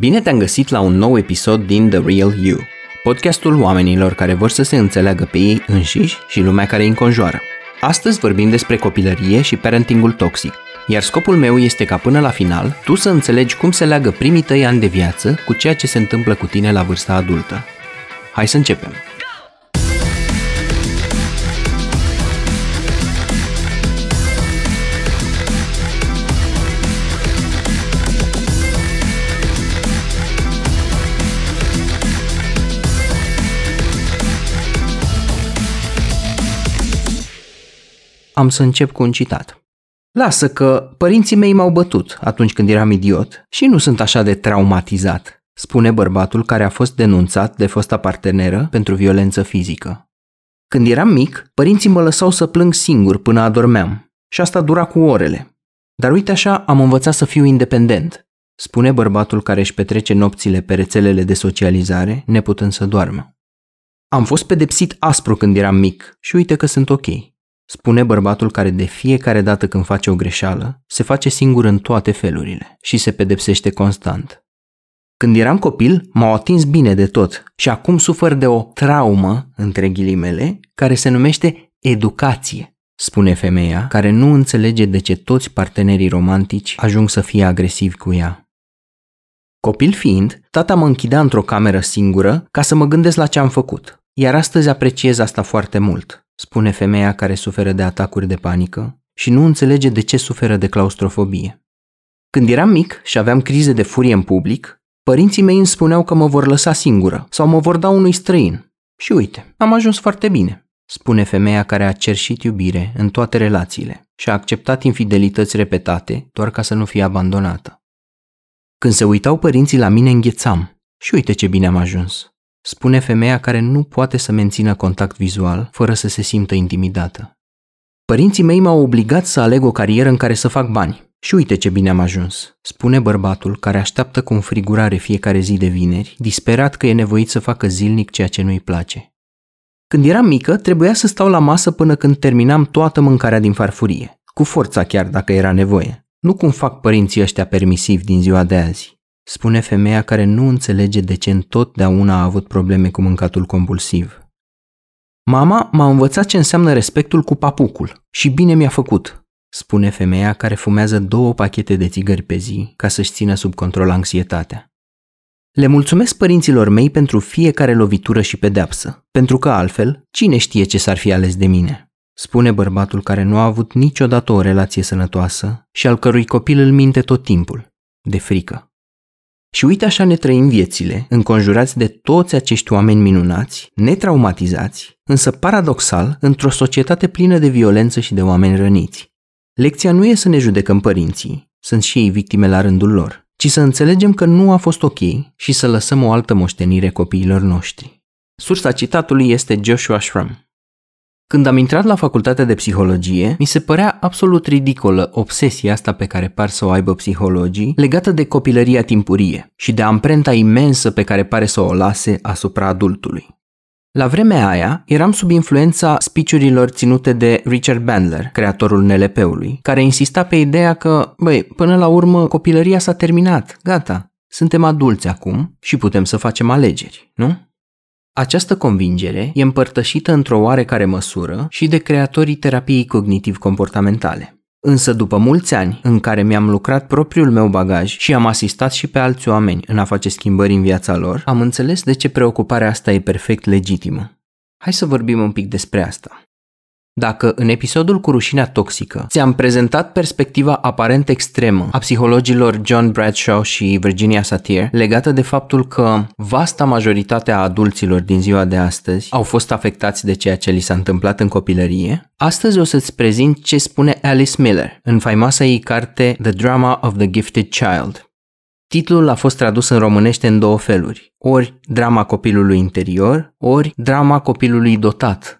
Bine te-am găsit la un nou episod din The Real You, podcastul oamenilor care vor să se înțeleagă pe ei înșiși și lumea care îi înconjoară. Astăzi vorbim despre copilărie și parentingul toxic, iar scopul meu este ca până la final tu să înțelegi cum se leagă primii tăi ani de viață cu ceea ce se întâmplă cu tine la vârsta adultă. Hai să începem! Am să încep cu un citat. Lasă că părinții mei m-au bătut atunci când eram idiot și nu sunt așa de traumatizat, spune bărbatul care a fost denunțat de fosta parteneră pentru violență fizică. Când eram mic, părinții mă lăsau să plâng singur până adormeam și asta dura cu orele. Dar uite așa am învățat să fiu independent, spune bărbatul care își petrece nopțile pe rețelele de socializare, neputând să doarmă. Am fost pedepsit aspru când eram mic și uite că sunt ok spune bărbatul care de fiecare dată când face o greșeală, se face singur în toate felurile și se pedepsește constant. Când eram copil, m-au atins bine de tot și acum sufăr de o traumă, între ghilimele, care se numește educație, spune femeia, care nu înțelege de ce toți partenerii romantici ajung să fie agresivi cu ea. Copil fiind, tata mă închidea într-o cameră singură ca să mă gândesc la ce am făcut, iar astăzi apreciez asta foarte mult spune femeia care suferă de atacuri de panică și nu înțelege de ce suferă de claustrofobie. Când eram mic și aveam crize de furie în public, părinții mei îmi spuneau că mă vor lăsa singură sau mă vor da unui străin. Și uite, am ajuns foarte bine, spune femeia care a cerșit iubire în toate relațiile și a acceptat infidelități repetate doar ca să nu fie abandonată. Când se uitau părinții la mine, înghețam. Și uite ce bine am ajuns spune femeia care nu poate să mențină contact vizual fără să se simtă intimidată. Părinții mei m-au obligat să aleg o carieră în care să fac bani. Și uite ce bine am ajuns, spune bărbatul care așteaptă cu înfrigurare fiecare zi de vineri, disperat că e nevoit să facă zilnic ceea ce nu-i place. Când eram mică, trebuia să stau la masă până când terminam toată mâncarea din farfurie, cu forța chiar dacă era nevoie. Nu cum fac părinții ăștia permisivi din ziua de azi spune femeia care nu înțelege de ce întotdeauna a avut probleme cu mâncatul compulsiv. Mama m-a învățat ce înseamnă respectul cu papucul și bine mi-a făcut, spune femeia care fumează două pachete de țigări pe zi ca să-și țină sub control anxietatea. Le mulțumesc părinților mei pentru fiecare lovitură și pedeapsă, pentru că altfel, cine știe ce s-ar fi ales de mine? Spune bărbatul care nu a avut niciodată o relație sănătoasă și al cărui copil îl minte tot timpul, de frică. Și uite așa ne trăim viețile, înconjurați de toți acești oameni minunați, netraumatizați, însă paradoxal, într-o societate plină de violență și de oameni răniți. Lecția nu e să ne judecăm părinții, sunt și ei victime la rândul lor, ci să înțelegem că nu a fost ok și să lăsăm o altă moștenire copiilor noștri. Sursa citatului este Joshua Shrum. Când am intrat la facultatea de psihologie, mi se părea absolut ridicolă obsesia asta pe care par să o aibă psihologii legată de copilăria timpurie și de amprenta imensă pe care pare să o lase asupra adultului. La vremea aia, eram sub influența spiciurilor ținute de Richard Bandler, creatorul NLP-ului, care insista pe ideea că, băi, până la urmă copilăria s-a terminat, gata, suntem adulți acum și putem să facem alegeri, nu? Această convingere e împărtășită într-o oarecare măsură și de creatorii terapiei cognitiv-comportamentale. Însă după mulți ani în care mi-am lucrat propriul meu bagaj și am asistat și pe alți oameni în a face schimbări în viața lor, am înțeles de ce preocuparea asta e perfect legitimă. Hai să vorbim un pic despre asta. Dacă în episodul cu rușinea toxică ți-am prezentat perspectiva aparent extremă a psihologilor John Bradshaw și Virginia Satir legată de faptul că vasta majoritate a adulților din ziua de astăzi au fost afectați de ceea ce li s-a întâmplat în copilărie, astăzi o să-ți prezint ce spune Alice Miller în faimoasa ei carte The Drama of the Gifted Child, Titlul a fost tradus în românește în două feluri, ori drama copilului interior, ori drama copilului dotat,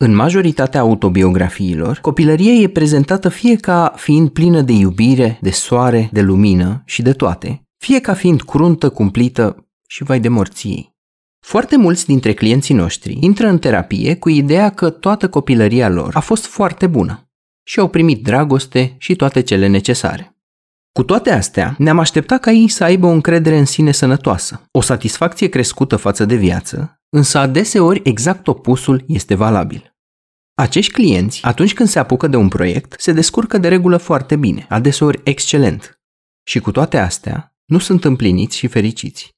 în majoritatea autobiografiilor, copilăria e prezentată fie ca fiind plină de iubire, de soare, de lumină și de toate, fie ca fiind cruntă, cumplită și vai de morții. Foarte mulți dintre clienții noștri intră în terapie cu ideea că toată copilăria lor a fost foarte bună și au primit dragoste și toate cele necesare. Cu toate astea, ne-am așteptat ca ei să aibă o încredere în sine sănătoasă, o satisfacție crescută față de viață, însă adeseori exact opusul este valabil. Acești clienți, atunci când se apucă de un proiect, se descurcă de regulă foarte bine, adeseori excelent. Și cu toate astea, nu sunt împliniți și fericiți.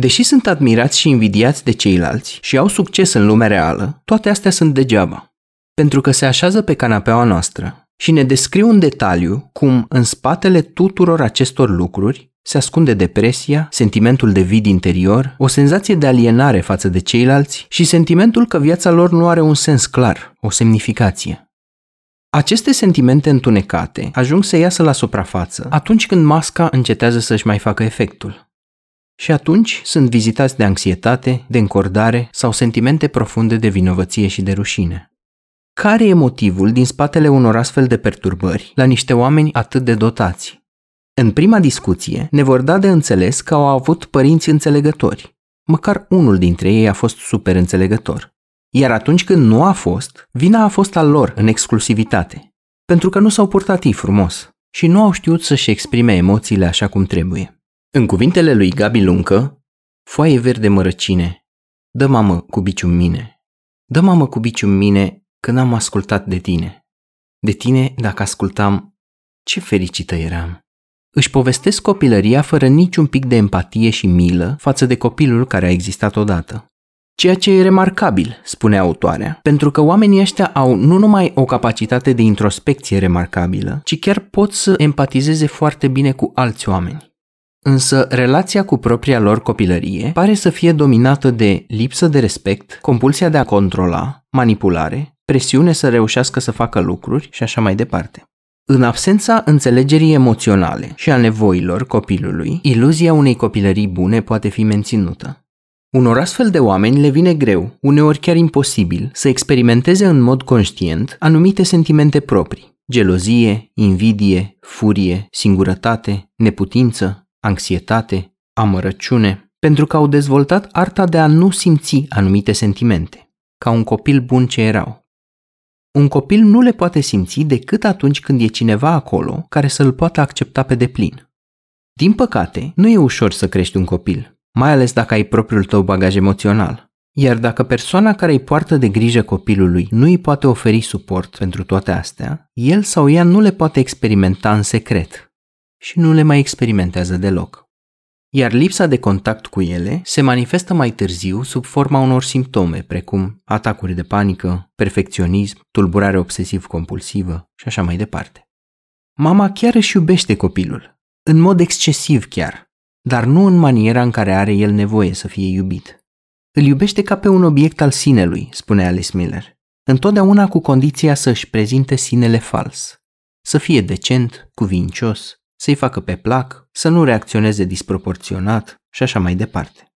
Deși sunt admirați și invidiați de ceilalți și au succes în lumea reală, toate astea sunt degeaba. Pentru că se așează pe canapeaua noastră și ne descriu în detaliu cum în spatele tuturor acestor lucruri se ascunde depresia, sentimentul de vid interior, o senzație de alienare față de ceilalți și sentimentul că viața lor nu are un sens clar, o semnificație. Aceste sentimente întunecate ajung să iasă la suprafață atunci când masca încetează să-și mai facă efectul. Și atunci sunt vizitați de anxietate, de încordare sau sentimente profunde de vinovăție și de rușine. Care e motivul din spatele unor astfel de perturbări la niște oameni atât de dotați? În prima discuție ne vor da de înțeles că au avut părinți înțelegători. Măcar unul dintre ei a fost super înțelegător. Iar atunci când nu a fost, vina a fost al lor în exclusivitate, pentru că nu s-au purtat ei frumos și nu au știut să-și exprime emoțiile așa cum trebuie. În cuvintele lui Gabi Luncă, foaie verde mărăcine, dă mamă cu biciu mine, dă mamă cu biciu mine că n-am ascultat de tine. De tine, dacă ascultam, ce fericită eram. Își povestesc copilăria fără niciun pic de empatie și milă față de copilul care a existat odată. Ceea ce e remarcabil, spune autoarea, pentru că oamenii ăștia au nu numai o capacitate de introspecție remarcabilă, ci chiar pot să empatizeze foarte bine cu alți oameni. Însă relația cu propria lor copilărie pare să fie dominată de lipsă de respect, compulsia de a controla, manipulare, presiune să reușească să facă lucruri și așa mai departe. În absența înțelegerii emoționale și a nevoilor copilului, iluzia unei copilării bune poate fi menținută. Unor astfel de oameni le vine greu, uneori chiar imposibil, să experimenteze în mod conștient anumite sentimente proprii, gelozie, invidie, furie, singurătate, neputință, anxietate, amărăciune, pentru că au dezvoltat arta de a nu simți anumite sentimente, ca un copil bun ce erau. Un copil nu le poate simți decât atunci când e cineva acolo care să-l poată accepta pe deplin. Din păcate, nu e ușor să crești un copil, mai ales dacă ai propriul tău bagaj emoțional. Iar dacă persoana care îi poartă de grijă copilului nu îi poate oferi suport pentru toate astea, el sau ea nu le poate experimenta în secret și nu le mai experimentează deloc iar lipsa de contact cu ele se manifestă mai târziu sub forma unor simptome, precum atacuri de panică, perfecționism, tulburare obsesiv-compulsivă și așa mai departe. Mama chiar își iubește copilul, în mod excesiv chiar, dar nu în maniera în care are el nevoie să fie iubit. Îl iubește ca pe un obiect al sinelui, spune Alice Miller, întotdeauna cu condiția să își prezinte sinele fals, să fie decent, cuvincios, să-i facă pe plac, să nu reacționeze disproporționat și așa mai departe.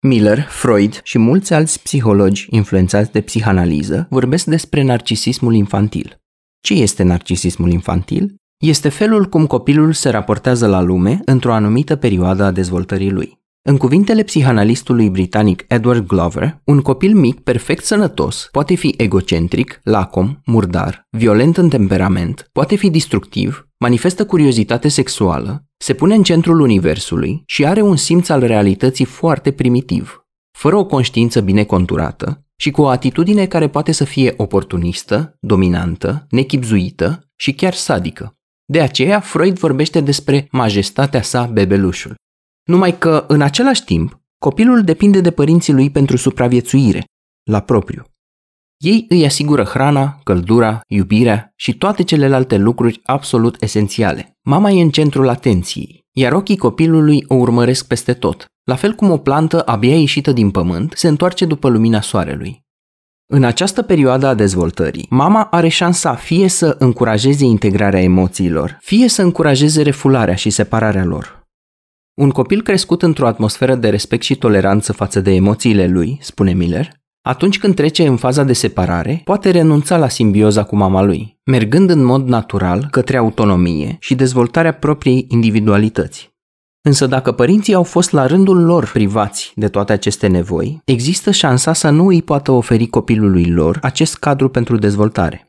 Miller, Freud și mulți alți psihologi influențați de psihanaliză vorbesc despre narcisismul infantil. Ce este narcisismul infantil? Este felul cum copilul se raportează la lume într-o anumită perioadă a dezvoltării lui. În cuvintele psihanalistului britanic Edward Glover, un copil mic perfect sănătos poate fi egocentric, lacom, murdar, violent în temperament, poate fi destructiv, manifestă curiozitate sexuală, se pune în centrul universului și are un simț al realității foarte primitiv, fără o conștiință bine conturată și cu o atitudine care poate să fie oportunistă, dominantă, nechipzuită și chiar sadică. De aceea, Freud vorbește despre majestatea sa bebelușul. Numai că, în același timp, copilul depinde de părinții lui pentru supraviețuire, la propriu. Ei îi asigură hrana, căldura, iubirea și toate celelalte lucruri absolut esențiale. Mama e în centrul atenției, iar ochii copilului o urmăresc peste tot, la fel cum o plantă abia ieșită din pământ se întoarce după lumina soarelui. În această perioadă a dezvoltării, mama are șansa fie să încurajeze integrarea emoțiilor, fie să încurajeze refularea și separarea lor. Un copil crescut într-o atmosferă de respect și toleranță față de emoțiile lui, spune Miller, atunci când trece în faza de separare, poate renunța la simbioza cu mama lui, mergând în mod natural către autonomie și dezvoltarea propriei individualități. Însă dacă părinții au fost la rândul lor privați de toate aceste nevoi, există șansa să nu îi poată oferi copilului lor acest cadru pentru dezvoltare.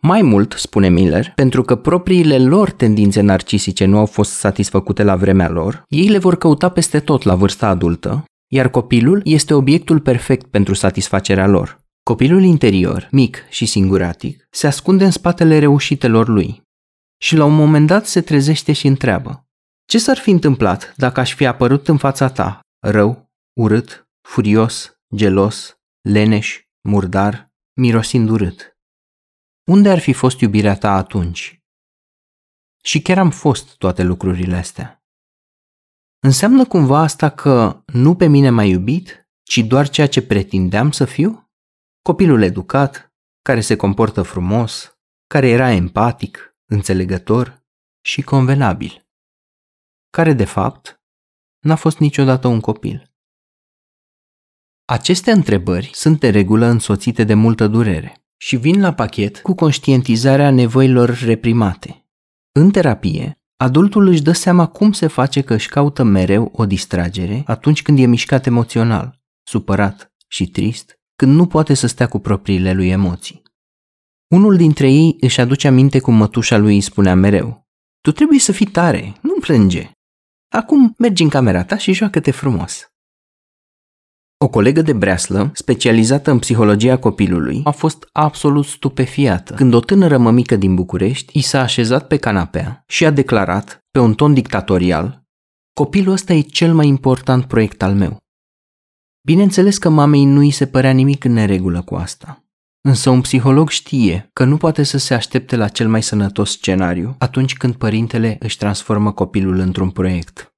Mai mult, spune Miller, pentru că propriile lor tendințe narcisice nu au fost satisfăcute la vremea lor, ei le vor căuta peste tot la vârsta adultă, iar copilul este obiectul perfect pentru satisfacerea lor. Copilul interior, mic și singuratic, se ascunde în spatele reușitelor lui. Și la un moment dat se trezește și întreabă, ce s-ar fi întâmplat dacă aș fi apărut în fața ta, rău, urât, furios, gelos, leneș, murdar, mirosind urât? Unde ar fi fost iubirea ta atunci? Și chiar am fost toate lucrurile astea. Înseamnă cumva asta că nu pe mine m-ai iubit, ci doar ceea ce pretindeam să fiu? Copilul educat, care se comportă frumos, care era empatic, înțelegător și convenabil, care de fapt n-a fost niciodată un copil. Aceste întrebări sunt de regulă însoțite de multă durere și vin la pachet cu conștientizarea nevoilor reprimate. În terapie, adultul își dă seama cum se face că își caută mereu o distragere atunci când e mișcat emoțional, supărat și trist, când nu poate să stea cu propriile lui emoții. Unul dintre ei își aduce aminte cum mătușa lui îi spunea mereu Tu trebuie să fii tare, nu plânge. Acum mergi în camera ta și joacă-te frumos. O colegă de breaslă, specializată în psihologia copilului, a fost absolut stupefiată când o tânără mămică din București i s-a așezat pe canapea și a declarat, pe un ton dictatorial, Copilul ăsta e cel mai important proiect al meu. Bineînțeles că mamei nu îi se părea nimic în neregulă cu asta. Însă un psiholog știe că nu poate să se aștepte la cel mai sănătos scenariu atunci când părintele își transformă copilul într-un proiect.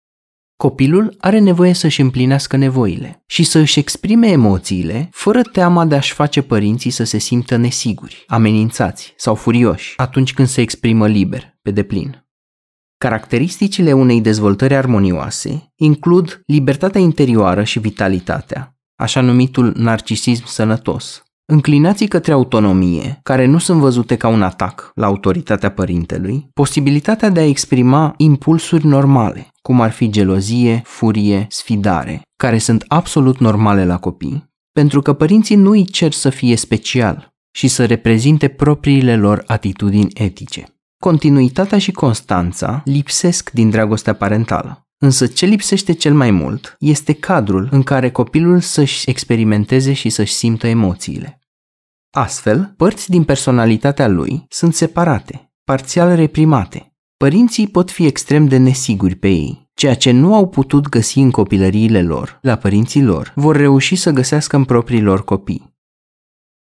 Copilul are nevoie să-și împlinească nevoile și să își exprime emoțiile fără teama de a-și face părinții să se simtă nesiguri, amenințați sau furioși atunci când se exprimă liber, pe deplin. Caracteristicile unei dezvoltări armonioase includ libertatea interioară și vitalitatea, așa numitul narcisism sănătos, înclinații către autonomie, care nu sunt văzute ca un atac la autoritatea părintelui, posibilitatea de a exprima impulsuri normale, cum ar fi gelozie, furie, sfidare, care sunt absolut normale la copii, pentru că părinții nu îi cer să fie special și să reprezinte propriile lor atitudini etice. Continuitatea și constanța lipsesc din dragostea parentală. Însă ce lipsește cel mai mult este cadrul în care copilul să-și experimenteze și să-și simtă emoțiile. Astfel, părți din personalitatea lui sunt separate, parțial reprimate. Părinții pot fi extrem de nesiguri pe ei. Ceea ce nu au putut găsi în copilăriile lor, la părinții lor, vor reuși să găsească în proprii lor copii.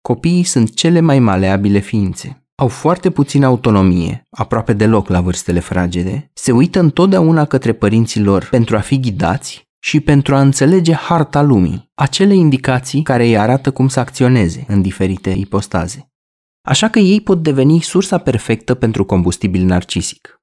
Copiii sunt cele mai maleabile ființe au foarte puțină autonomie, aproape deloc la vârstele fragede, se uită întotdeauna către părinții lor pentru a fi ghidați și pentru a înțelege harta lumii, acele indicații care îi arată cum să acționeze în diferite ipostaze. Așa că ei pot deveni sursa perfectă pentru combustibil narcisic.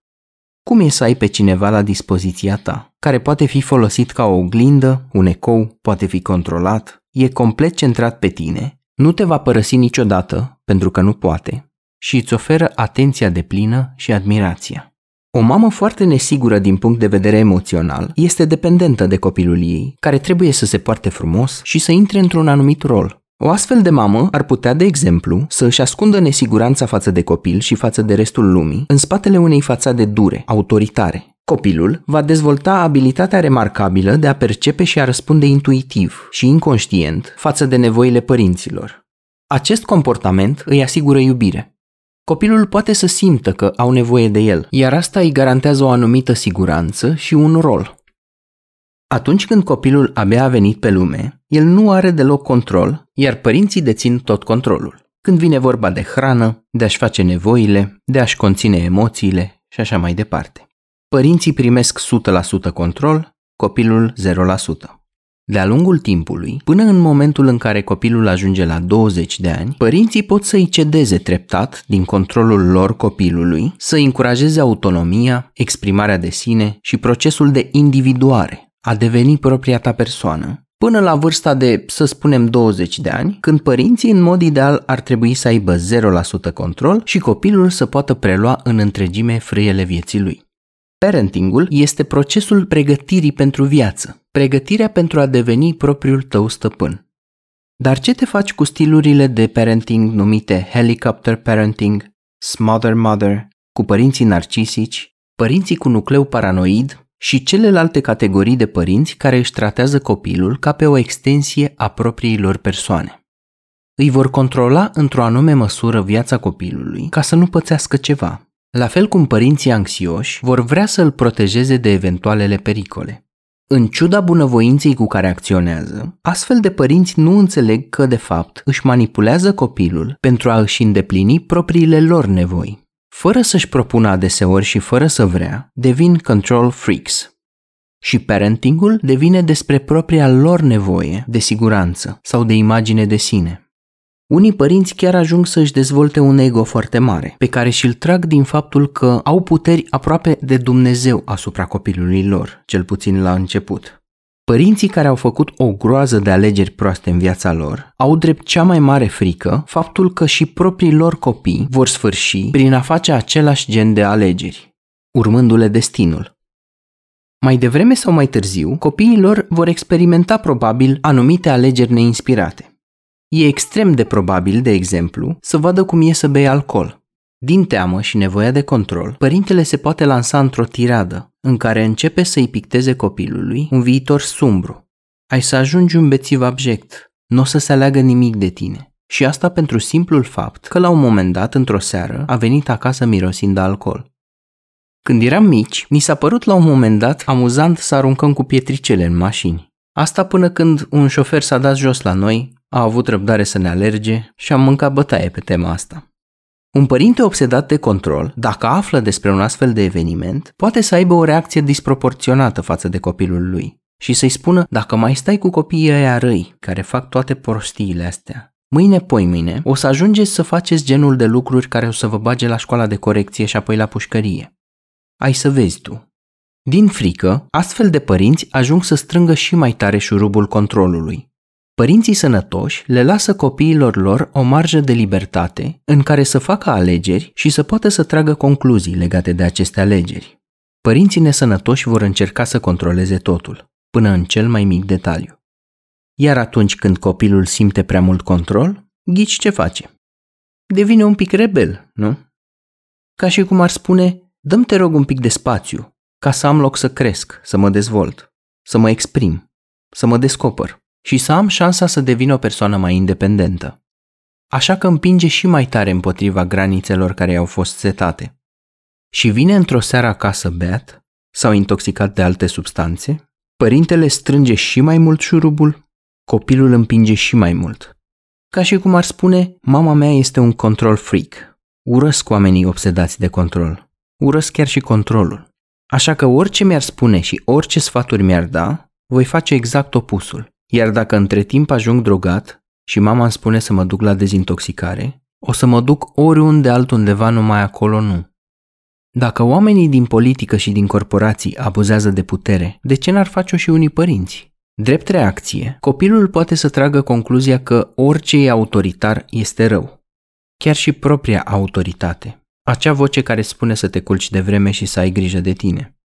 Cum e să ai pe cineva la dispoziția ta, care poate fi folosit ca o oglindă, un ecou, poate fi controlat, e complet centrat pe tine, nu te va părăsi niciodată, pentru că nu poate, și îți oferă atenția de plină și admirația. O mamă foarte nesigură din punct de vedere emoțional este dependentă de copilul ei, care trebuie să se poarte frumos și să intre într-un anumit rol. O astfel de mamă ar putea, de exemplu, să își ascundă nesiguranța față de copil și față de restul lumii în spatele unei fațade dure, autoritare. Copilul va dezvolta abilitatea remarcabilă de a percepe și a răspunde intuitiv și inconștient față de nevoile părinților. Acest comportament îi asigură iubire. Copilul poate să simtă că au nevoie de el, iar asta îi garantează o anumită siguranță și un rol. Atunci când copilul abia a venit pe lume, el nu are deloc control, iar părinții dețin tot controlul. Când vine vorba de hrană, de a-și face nevoile, de a-și conține emoțiile și așa mai departe. Părinții primesc 100% control, copilul 0%. De-a lungul timpului, până în momentul în care copilul ajunge la 20 de ani, părinții pot să-i cedeze treptat din controlul lor copilului, să încurajeze autonomia, exprimarea de sine și procesul de individuare, a deveni propria ta persoană, până la vârsta de, să spunem, 20 de ani, când părinții în mod ideal ar trebui să aibă 0% control și copilul să poată prelua în întregime frâiele vieții lui. Parentingul este procesul pregătirii pentru viață, pregătirea pentru a deveni propriul tău stăpân. Dar ce te faci cu stilurile de parenting numite helicopter parenting, smother mother, cu părinții narcisici, părinții cu nucleu paranoid și celelalte categorii de părinți care își tratează copilul ca pe o extensie a propriilor persoane. Îi vor controla într-o anume măsură viața copilului ca să nu pățească ceva, la fel cum părinții anxioși vor vrea să îl protejeze de eventualele pericole. În ciuda bunăvoinței cu care acționează, astfel de părinți nu înțeleg că, de fapt, își manipulează copilul pentru a își îndeplini propriile lor nevoi. Fără să-și propună adeseori și fără să vrea, devin control freaks. Și parentingul devine despre propria lor nevoie de siguranță sau de imagine de sine. Unii părinți chiar ajung să-și dezvolte un ego foarte mare, pe care și-l trag din faptul că au puteri aproape de Dumnezeu asupra copilului lor, cel puțin la început. Părinții care au făcut o groază de alegeri proaste în viața lor au drept cea mai mare frică faptul că și proprii lor copii vor sfârși prin a face același gen de alegeri, urmându-le destinul. Mai devreme sau mai târziu, copiii lor vor experimenta probabil anumite alegeri neinspirate. E extrem de probabil, de exemplu, să vadă cum e să bei alcool. Din teamă și nevoia de control, părintele se poate lansa într-o tiradă, în care începe să-i picteze copilului un viitor sumbru. Ai să ajungi un bețiv abject, nu o să se aleagă nimic de tine. Și asta pentru simplul fapt că la un moment dat, într-o seară, a venit acasă mirosind alcool. Când eram mici, mi s-a părut la un moment dat amuzant să aruncăm cu pietricele în mașini. Asta până când un șofer s-a dat jos la noi, a avut răbdare să ne alerge și am mâncat bătaie pe tema asta. Un părinte obsedat de control, dacă află despre un astfel de eveniment, poate să aibă o reacție disproporționată față de copilul lui și să-i spună dacă mai stai cu copiii ăia răi, care fac toate prostiile astea, mâine, poi mâine, o să ajungeți să faceți genul de lucruri care o să vă bage la școala de corecție și apoi la pușcărie. Ai să vezi tu. Din frică, astfel de părinți ajung să strângă și mai tare șurubul controlului, Părinții sănătoși le lasă copiilor lor o marjă de libertate în care să facă alegeri și să poată să tragă concluzii legate de aceste alegeri. Părinții nesănătoși vor încerca să controleze totul, până în cel mai mic detaliu. Iar atunci când copilul simte prea mult control, ghici ce face. Devine un pic rebel, nu? Ca și cum ar spune, dăm te rog un pic de spațiu, ca să am loc să cresc, să mă dezvolt, să mă exprim, să mă descoper și să am șansa să devin o persoană mai independentă. Așa că împinge și mai tare împotriva granițelor care i-au fost setate. Și vine într-o seară acasă beat sau intoxicat de alte substanțe, părintele strânge și mai mult șurubul, copilul împinge și mai mult. Ca și cum ar spune, mama mea este un control freak. Urăsc oamenii obsedați de control. Urăsc chiar și controlul. Așa că orice mi-ar spune și orice sfaturi mi-ar da, voi face exact opusul. Iar dacă între timp ajung drogat și mama îmi spune să mă duc la dezintoxicare, o să mă duc oriunde altundeva, numai acolo nu. Dacă oamenii din politică și din corporații abuzează de putere, de ce n-ar face-o și unii părinți? Drept reacție, copilul poate să tragă concluzia că orice e autoritar este rău. Chiar și propria autoritate. Acea voce care spune să te culci de vreme și să ai grijă de tine.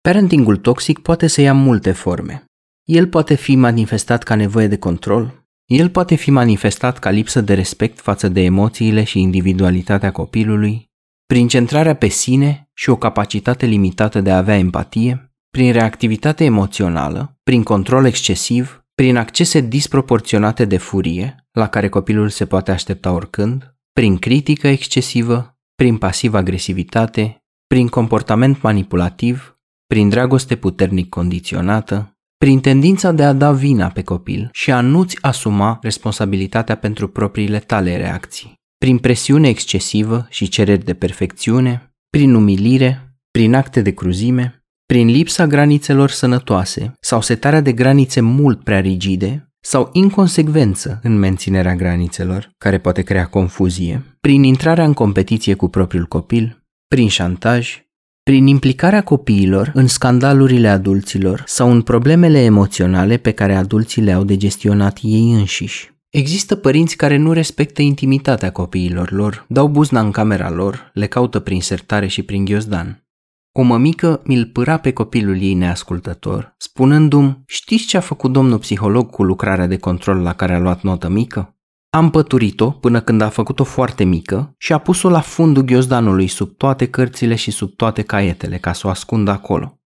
Parentingul toxic poate să ia multe forme. El poate fi manifestat ca nevoie de control, el poate fi manifestat ca lipsă de respect față de emoțiile și individualitatea copilului, prin centrarea pe sine și o capacitate limitată de a avea empatie, prin reactivitate emoțională, prin control excesiv, prin accese disproporționate de furie, la care copilul se poate aștepta oricând, prin critică excesivă, prin pasiv-agresivitate, prin comportament manipulativ, prin dragoste puternic condiționată, prin tendința de a da vina pe copil și a nu-ți asuma responsabilitatea pentru propriile tale reacții, prin presiune excesivă și cereri de perfecțiune, prin umilire, prin acte de cruzime, prin lipsa granițelor sănătoase sau setarea de granițe mult prea rigide sau inconsecvență în menținerea granițelor, care poate crea confuzie, prin intrarea în competiție cu propriul copil, prin șantaj, prin implicarea copiilor în scandalurile adulților sau în problemele emoționale pe care adulții le-au de gestionat ei înșiși. Există părinți care nu respectă intimitatea copiilor lor, dau buzna în camera lor, le caută prin sertare și prin ghiozdan. O mămică mi-l pâra pe copilul ei neascultător, spunându-mi, știți ce a făcut domnul psiholog cu lucrarea de control la care a luat notă mică? Am păturit-o până când a făcut-o foarte mică și a pus-o la fundul ghiozdanului sub toate cărțile și sub toate caietele ca să o ascundă acolo.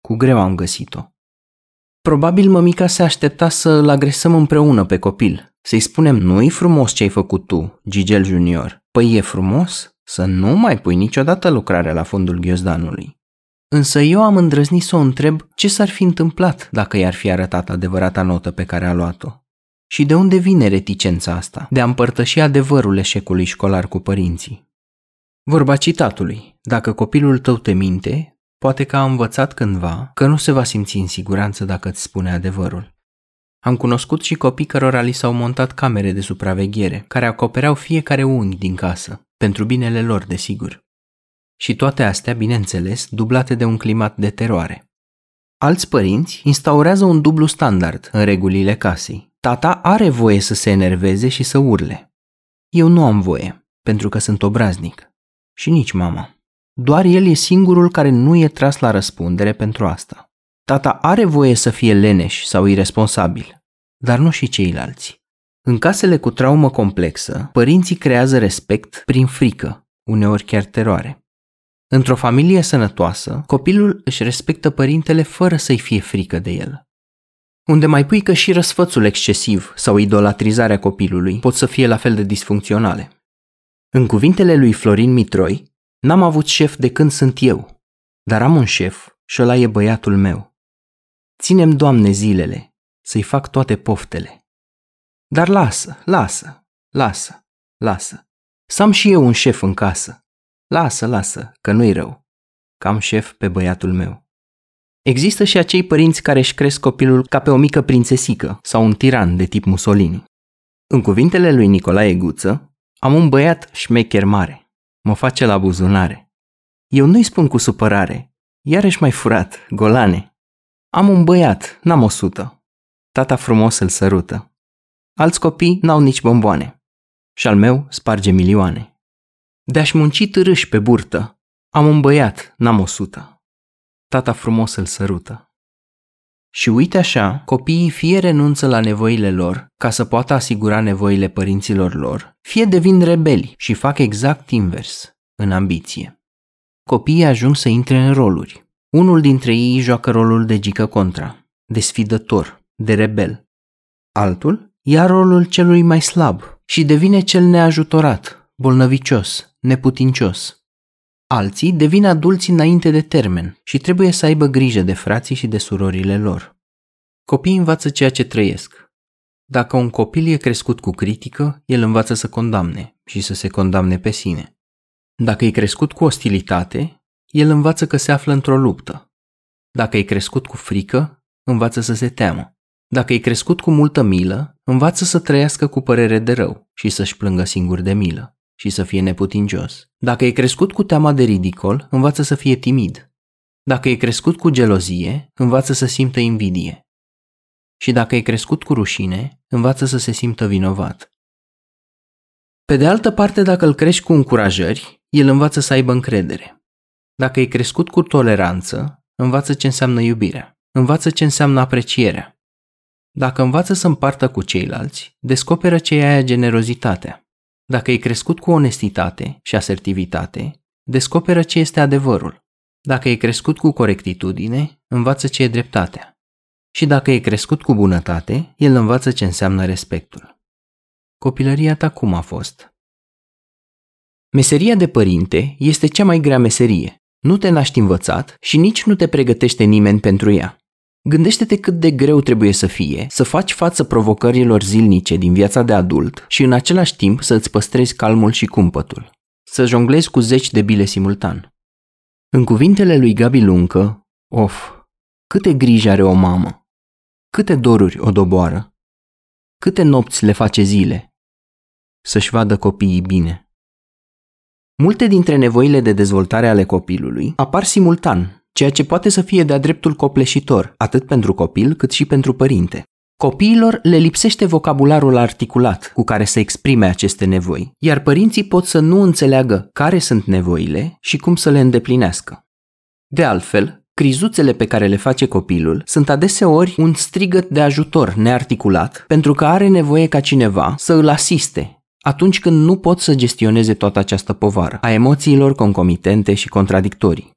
Cu greu am găsit-o. Probabil mămica se aștepta să îl agresăm împreună pe copil, să-i spunem nu-i frumos ce ai făcut tu, Gigel Junior. Păi e frumos să nu mai pui niciodată lucrarea la fundul ghiozdanului. Însă eu am îndrăznit să o întreb ce s-ar fi întâmplat dacă i-ar fi arătat adevărata notă pe care a luat-o. Și de unde vine reticența asta de a împărtăși adevărul eșecului școlar cu părinții? Vorba citatului, dacă copilul tău te minte, poate că a învățat cândva că nu se va simți în siguranță dacă îți spune adevărul. Am cunoscut și copii cărora li s-au montat camere de supraveghere, care acopereau fiecare unghi din casă, pentru binele lor, desigur. Și toate astea, bineînțeles, dublate de un climat de teroare. Alți părinți instaurează un dublu standard în regulile casei. Tata are voie să se enerveze și să urle. Eu nu am voie, pentru că sunt obraznic. Și nici mama. Doar el e singurul care nu e tras la răspundere pentru asta. Tata are voie să fie leneș sau irresponsabil, dar nu și ceilalți. În casele cu traumă complexă, părinții creează respect prin frică, uneori chiar teroare. Într-o familie sănătoasă, copilul își respectă părintele fără să-i fie frică de el. Unde mai pui că și răsfățul excesiv sau idolatrizarea copilului pot să fie la fel de disfuncționale. În cuvintele lui Florin Mitroi, n-am avut șef de când sunt eu, dar am un șef și ăla e băiatul meu. Ținem, Doamne, zilele, să-i fac toate poftele. Dar lasă, lasă, lasă, lasă. Să am și eu un șef în casă. Lasă, lasă, că nu-i rău. Cam șef pe băiatul meu. Există și acei părinți care își cresc copilul ca pe o mică prințesică sau un tiran de tip Mussolini. În cuvintele lui Nicolae Guță, am un băiat șmecher mare. Mă face la buzunare. Eu nu-i spun cu supărare. Iarăși mai furat, golane. Am un băiat, n-am o sută. Tata frumos îl sărută. Alți copii n-au nici bomboane. Și al meu sparge milioane. De-aș munci târâși pe burtă. Am un băiat, n-am o sută. Tata frumos îl sărută. Și uite așa, copiii fie renunță la nevoile lor ca să poată asigura nevoile părinților lor, fie devin rebeli și fac exact invers, în ambiție. Copiii ajung să intre în roluri, unul dintre ei joacă rolul de gică contra, de sfidător, de rebel. Altul ia rolul celui mai slab și devine cel neajutorat, bolnăvicios, neputincios. Alții devin adulți înainte de termen și trebuie să aibă grijă de frații și de surorile lor. Copiii învață ceea ce trăiesc. Dacă un copil e crescut cu critică, el învață să condamne și să se condamne pe sine. Dacă e crescut cu ostilitate, el învață că se află într-o luptă. Dacă e crescut cu frică, învață să se teamă. Dacă e crescut cu multă milă, învață să trăiască cu părere de rău și să-și plângă singur de milă și să fie neputincios. Dacă e crescut cu teama de ridicol, învață să fie timid. Dacă e crescut cu gelozie, învață să simtă invidie. Și dacă e crescut cu rușine, învață să se simtă vinovat. Pe de altă parte, dacă îl crești cu încurajări, el învață să aibă încredere. Dacă e crescut cu toleranță, învață ce înseamnă iubirea, învață ce înseamnă aprecierea. Dacă învață să împartă cu ceilalți, descoperă ce e aia generozitatea. Dacă e crescut cu onestitate și asertivitate, descoperă ce este adevărul. Dacă e crescut cu corectitudine, învață ce e dreptatea. Și dacă e crescut cu bunătate, el învață ce înseamnă respectul. Copilăria ta cum a fost? Meseria de părinte este cea mai grea meserie, nu te naști învățat și nici nu te pregătește nimeni pentru ea. Gândește-te cât de greu trebuie să fie să faci față provocărilor zilnice din viața de adult și în același timp să îți păstrezi calmul și cumpătul. Să jonglezi cu zeci de bile simultan. În cuvintele lui Gabi Luncă, of, câte griji are o mamă, câte doruri o doboară, câte nopți le face zile, să-și vadă copiii bine. Multe dintre nevoile de dezvoltare ale copilului apar simultan, ceea ce poate să fie de-a dreptul copleșitor, atât pentru copil cât și pentru părinte. Copiilor le lipsește vocabularul articulat cu care să exprime aceste nevoi, iar părinții pot să nu înțeleagă care sunt nevoile și cum să le îndeplinească. De altfel, Crizuțele pe care le face copilul sunt adeseori un strigăt de ajutor nearticulat pentru că are nevoie ca cineva să îl asiste atunci când nu pot să gestioneze toată această povară a emoțiilor concomitente și contradictorii.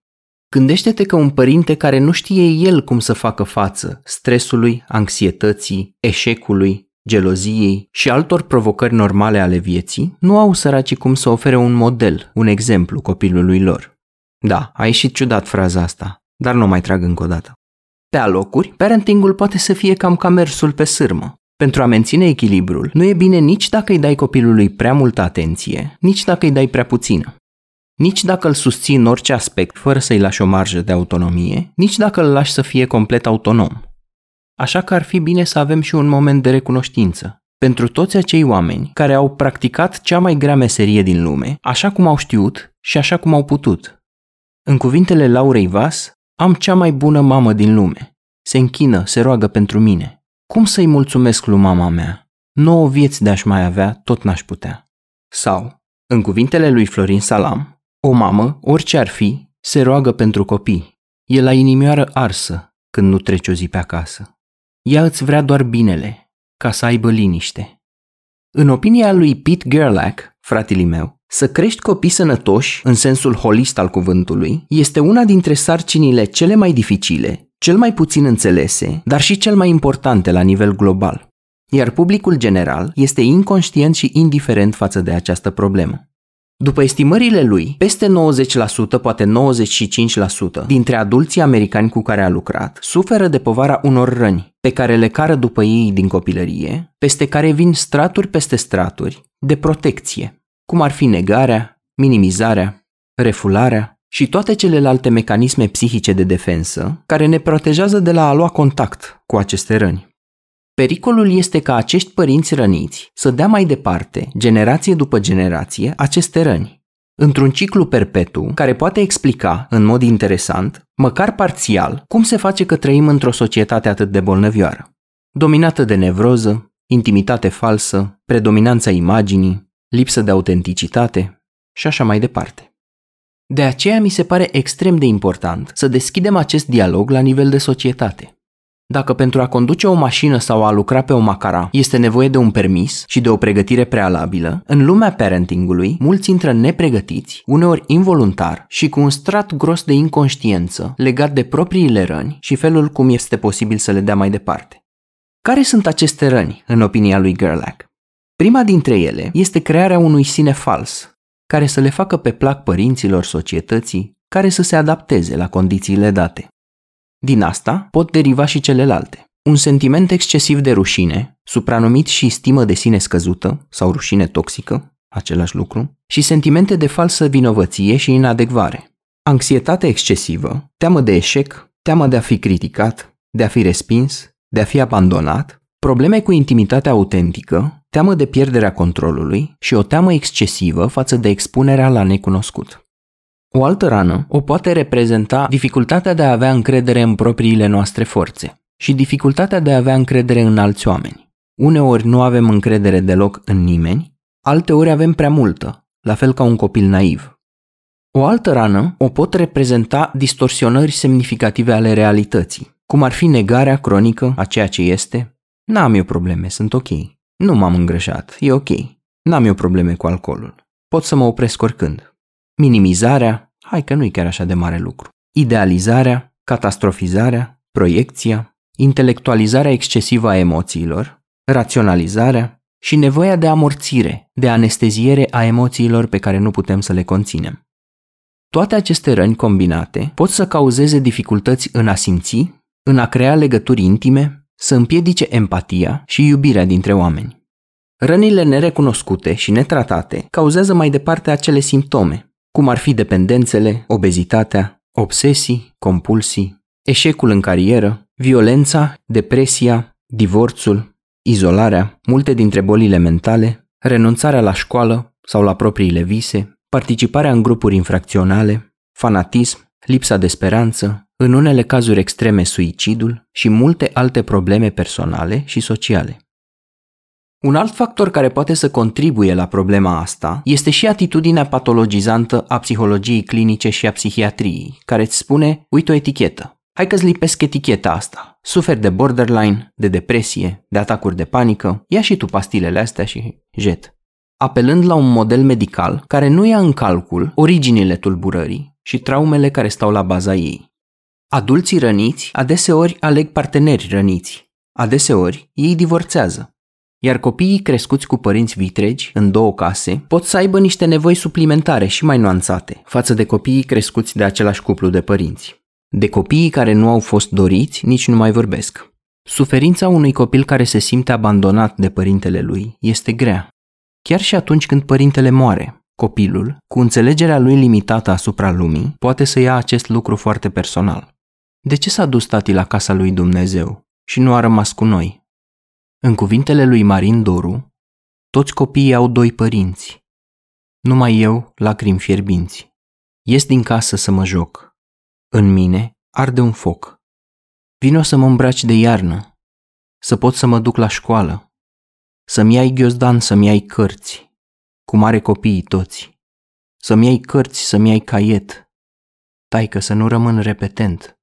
Gândește-te că un părinte care nu știe el cum să facă față stresului, anxietății, eșecului, geloziei și altor provocări normale ale vieții, nu au săracii cum să ofere un model, un exemplu copilului lor. Da, a ieșit ciudat fraza asta, dar nu mai trag încă o dată. Pe alocuri, parentingul poate să fie cam ca mersul pe sârmă. Pentru a menține echilibrul, nu e bine nici dacă îi dai copilului prea multă atenție, nici dacă îi dai prea puțină. Nici dacă îl susții în orice aspect, fără să-i lași o marjă de autonomie, nici dacă îl lași să fie complet autonom. Așa că ar fi bine să avem și un moment de recunoștință pentru toți acei oameni care au practicat cea mai grea meserie din lume, așa cum au știut și așa cum au putut. În cuvintele Laurei Vas, am cea mai bună mamă din lume. Se închină, se roagă pentru mine. Cum să-i mulțumesc lui mama mea? Nouă vieți de-aș mai avea, tot n-aș putea. Sau, în cuvintele lui Florin Salam, o mamă, orice ar fi, se roagă pentru copii. E la inimioară arsă când nu treci o zi pe acasă. Ea îți vrea doar binele, ca să aibă liniște. În opinia lui Pete Gerlach, fratele meu, să crești copii sănătoși, în sensul holist al cuvântului, este una dintre sarcinile cele mai dificile, cel mai puțin înțelese, dar și cel mai importante la nivel global. Iar publicul general este inconștient și indiferent față de această problemă. După estimările lui, peste 90%, poate 95% dintre adulții americani cu care a lucrat suferă de povara unor răni pe care le cară după ei din copilărie, peste care vin straturi peste straturi de protecție, cum ar fi negarea, minimizarea, refularea și toate celelalte mecanisme psihice de defensă care ne protejează de la a lua contact cu aceste răni. Pericolul este ca acești părinți răniți să dea mai departe, generație după generație, aceste răni, într-un ciclu perpetu care poate explica, în mod interesant, măcar parțial, cum se face că trăim într-o societate atât de bolnăvioară, dominată de nevroză, intimitate falsă, predominanța imaginii, lipsă de autenticitate și așa mai departe. De aceea mi se pare extrem de important să deschidem acest dialog la nivel de societate. Dacă pentru a conduce o mașină sau a lucra pe o macara este nevoie de un permis și de o pregătire prealabilă, în lumea parentingului, mulți intră nepregătiți, uneori involuntar și cu un strat gros de inconștiență legat de propriile răni și felul cum este posibil să le dea mai departe. Care sunt aceste răni, în opinia lui Gerlach? Prima dintre ele este crearea unui sine fals, care să le facă pe plac părinților societății, care să se adapteze la condițiile date. Din asta pot deriva și celelalte. Un sentiment excesiv de rușine, supranumit și stimă de sine scăzută sau rușine toxică, același lucru, și sentimente de falsă vinovăție și inadecvare. Anxietate excesivă, teamă de eșec, teamă de a fi criticat, de a fi respins, de a fi abandonat, probleme cu intimitatea autentică, teamă de pierderea controlului și o teamă excesivă față de expunerea la necunoscut. O altă rană o poate reprezenta dificultatea de a avea încredere în propriile noastre forțe și dificultatea de a avea încredere în alți oameni. Uneori nu avem încredere deloc în nimeni, alteori avem prea multă, la fel ca un copil naiv. O altă rană o pot reprezenta distorsionări semnificative ale realității, cum ar fi negarea cronică a ceea ce este. N-am eu probleme, sunt ok. Nu m-am îngrășat, e ok. N-am eu probleme cu alcoolul. Pot să mă opresc oricând minimizarea, hai că nu-i chiar așa de mare lucru, idealizarea, catastrofizarea, proiecția, intelectualizarea excesivă a emoțiilor, raționalizarea și nevoia de amorțire, de anesteziere a emoțiilor pe care nu putem să le conținem. Toate aceste răni combinate pot să cauzeze dificultăți în a simți, în a crea legături intime, să împiedice empatia și iubirea dintre oameni. Rănile nerecunoscute și netratate cauzează mai departe acele simptome, cum ar fi dependențele, obezitatea, obsesii, compulsii, eșecul în carieră, violența, depresia, divorțul, izolarea, multe dintre bolile mentale, renunțarea la școală sau la propriile vise, participarea în grupuri infracționale, fanatism, lipsa de speranță, în unele cazuri extreme suicidul și multe alte probleme personale și sociale. Un alt factor care poate să contribuie la problema asta este și atitudinea patologizantă a psihologiei clinice și a psihiatriei, care îți spune, uite o etichetă, hai că-ți lipesc eticheta asta. Suferi de borderline, de depresie, de atacuri de panică, ia și tu pastilele astea și jet. Apelând la un model medical care nu ia în calcul originile tulburării și traumele care stau la baza ei. Adulții răniți adeseori aleg parteneri răniți. Adeseori ei divorțează iar copiii crescuți cu părinți vitregi, în două case, pot să aibă niște nevoi suplimentare și mai nuanțate față de copiii crescuți de același cuplu de părinți. De copiii care nu au fost doriți, nici nu mai vorbesc. Suferința unui copil care se simte abandonat de părintele lui este grea. Chiar și atunci când părintele moare, copilul, cu înțelegerea lui limitată asupra lumii, poate să ia acest lucru foarte personal. De ce s-a dus tati la casa lui Dumnezeu și nu a rămas cu noi? În cuvintele lui Marin Doru, toți copiii au doi părinți. Numai eu, lacrimi fierbinți. Ies din casă să mă joc. În mine arde un foc. Vino să mă îmbraci de iarnă, să pot să mă duc la școală, să-mi iai ghiozdan, să-mi iai cărți, cu mare copiii toți, să-mi iai cărți, să-mi iai caiet, taică să nu rămân repetent,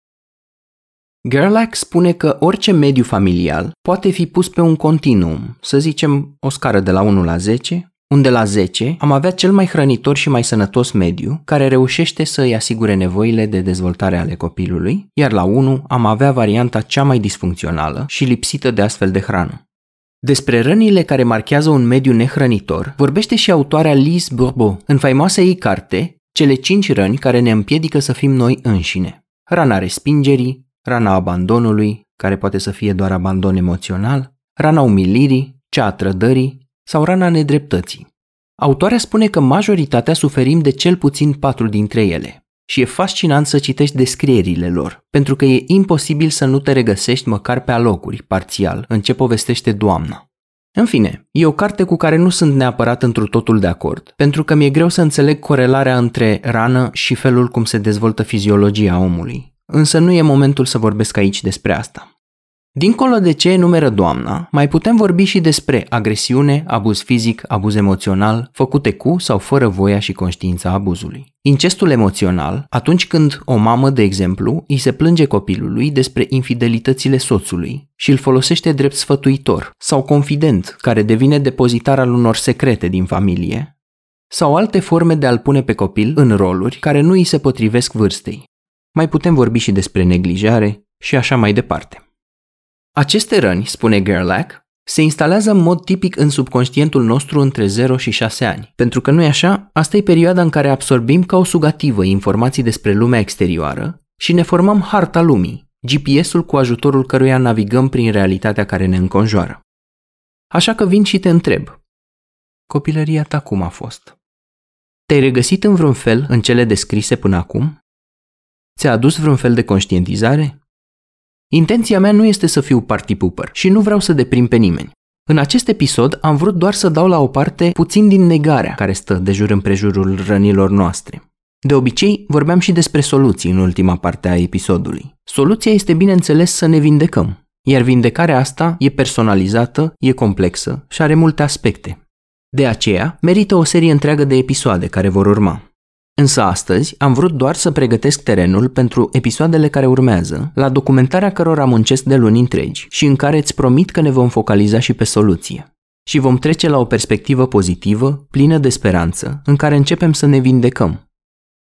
Gerlach spune că orice mediu familial poate fi pus pe un continuum, să zicem o scară de la 1 la 10, unde la 10 am avea cel mai hrănitor și mai sănătos mediu, care reușește să îi asigure nevoile de dezvoltare ale copilului, iar la 1 am avea varianta cea mai disfuncțională și lipsită de astfel de hrană. Despre rănile care marchează un mediu nehrănitor vorbește și autoarea Lise Bourbeau în faimoasa ei carte Cele cinci răni care ne împiedică să fim noi înșine. Rana respingerii, rana abandonului, care poate să fie doar abandon emoțional, rana umilirii, cea a trădării sau rana nedreptății. Autoarea spune că majoritatea suferim de cel puțin patru dintre ele și e fascinant să citești descrierile lor, pentru că e imposibil să nu te regăsești măcar pe alocuri, parțial, în ce povestește doamna. În fine, e o carte cu care nu sunt neapărat întru totul de acord, pentru că mi-e greu să înțeleg corelarea între rană și felul cum se dezvoltă fiziologia omului. Însă nu e momentul să vorbesc aici despre asta. Dincolo de ce enumeră doamna, mai putem vorbi și despre agresiune, abuz fizic, abuz emoțional, făcute cu sau fără voia și conștiința abuzului. Incestul emoțional, atunci când o mamă, de exemplu, îi se plânge copilului despre infidelitățile soțului și îl folosește drept sfătuitor sau confident care devine depozitar al unor secrete din familie, sau alte forme de a-l pune pe copil în roluri care nu îi se potrivesc vârstei, mai putem vorbi și despre neglijare și așa mai departe. Aceste răni, spune Gerlach, se instalează în mod tipic în subconștientul nostru între 0 și 6 ani. Pentru că nu e așa, asta e perioada în care absorbim ca o sugativă informații despre lumea exterioară și ne formăm harta lumii, GPS-ul cu ajutorul căruia navigăm prin realitatea care ne înconjoară. Așa că vin și te întreb. Copilăria ta cum a fost? Te-ai regăsit în vreun fel în cele descrise până acum? Ți-a adus vreun fel de conștientizare? Intenția mea nu este să fiu party pooper și nu vreau să deprim pe nimeni. În acest episod am vrut doar să dau la o parte puțin din negarea care stă de jur împrejurul rănilor noastre. De obicei, vorbeam și despre soluții în ultima parte a episodului. Soluția este bineînțeles să ne vindecăm, iar vindecarea asta e personalizată, e complexă și are multe aspecte. De aceea, merită o serie întreagă de episoade care vor urma. Însă astăzi am vrut doar să pregătesc terenul pentru episoadele care urmează, la documentarea cărora muncesc de luni întregi și în care îți promit că ne vom focaliza și pe soluție. Și vom trece la o perspectivă pozitivă, plină de speranță, în care începem să ne vindecăm.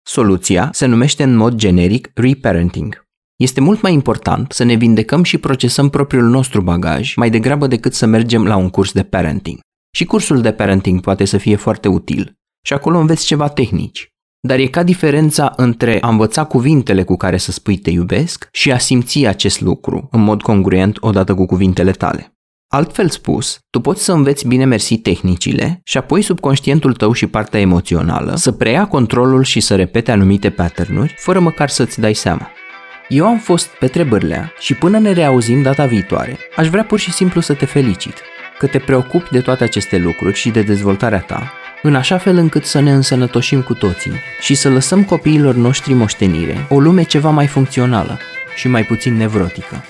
Soluția se numește în mod generic reparenting. Este mult mai important să ne vindecăm și procesăm propriul nostru bagaj mai degrabă decât să mergem la un curs de parenting. Și cursul de parenting poate să fie foarte util. Și acolo înveți ceva tehnici. Dar e ca diferența între a învăța cuvintele cu care să spui te iubesc și a simți acest lucru în mod congruent odată cu cuvintele tale. Altfel spus, tu poți să înveți bine mersi tehnicile și apoi subconștientul tău și partea emoțională să preia controlul și să repete anumite patternuri fără măcar să-ți dai seama. Eu am fost Petre Bârlea și până ne reauzim data viitoare, aș vrea pur și simplu să te felicit că te preocupi de toate aceste lucruri și de dezvoltarea ta în așa fel încât să ne însănătoșim cu toții și să lăsăm copiilor noștri moștenire o lume ceva mai funcțională și mai puțin nevrotică.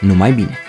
Numai bine!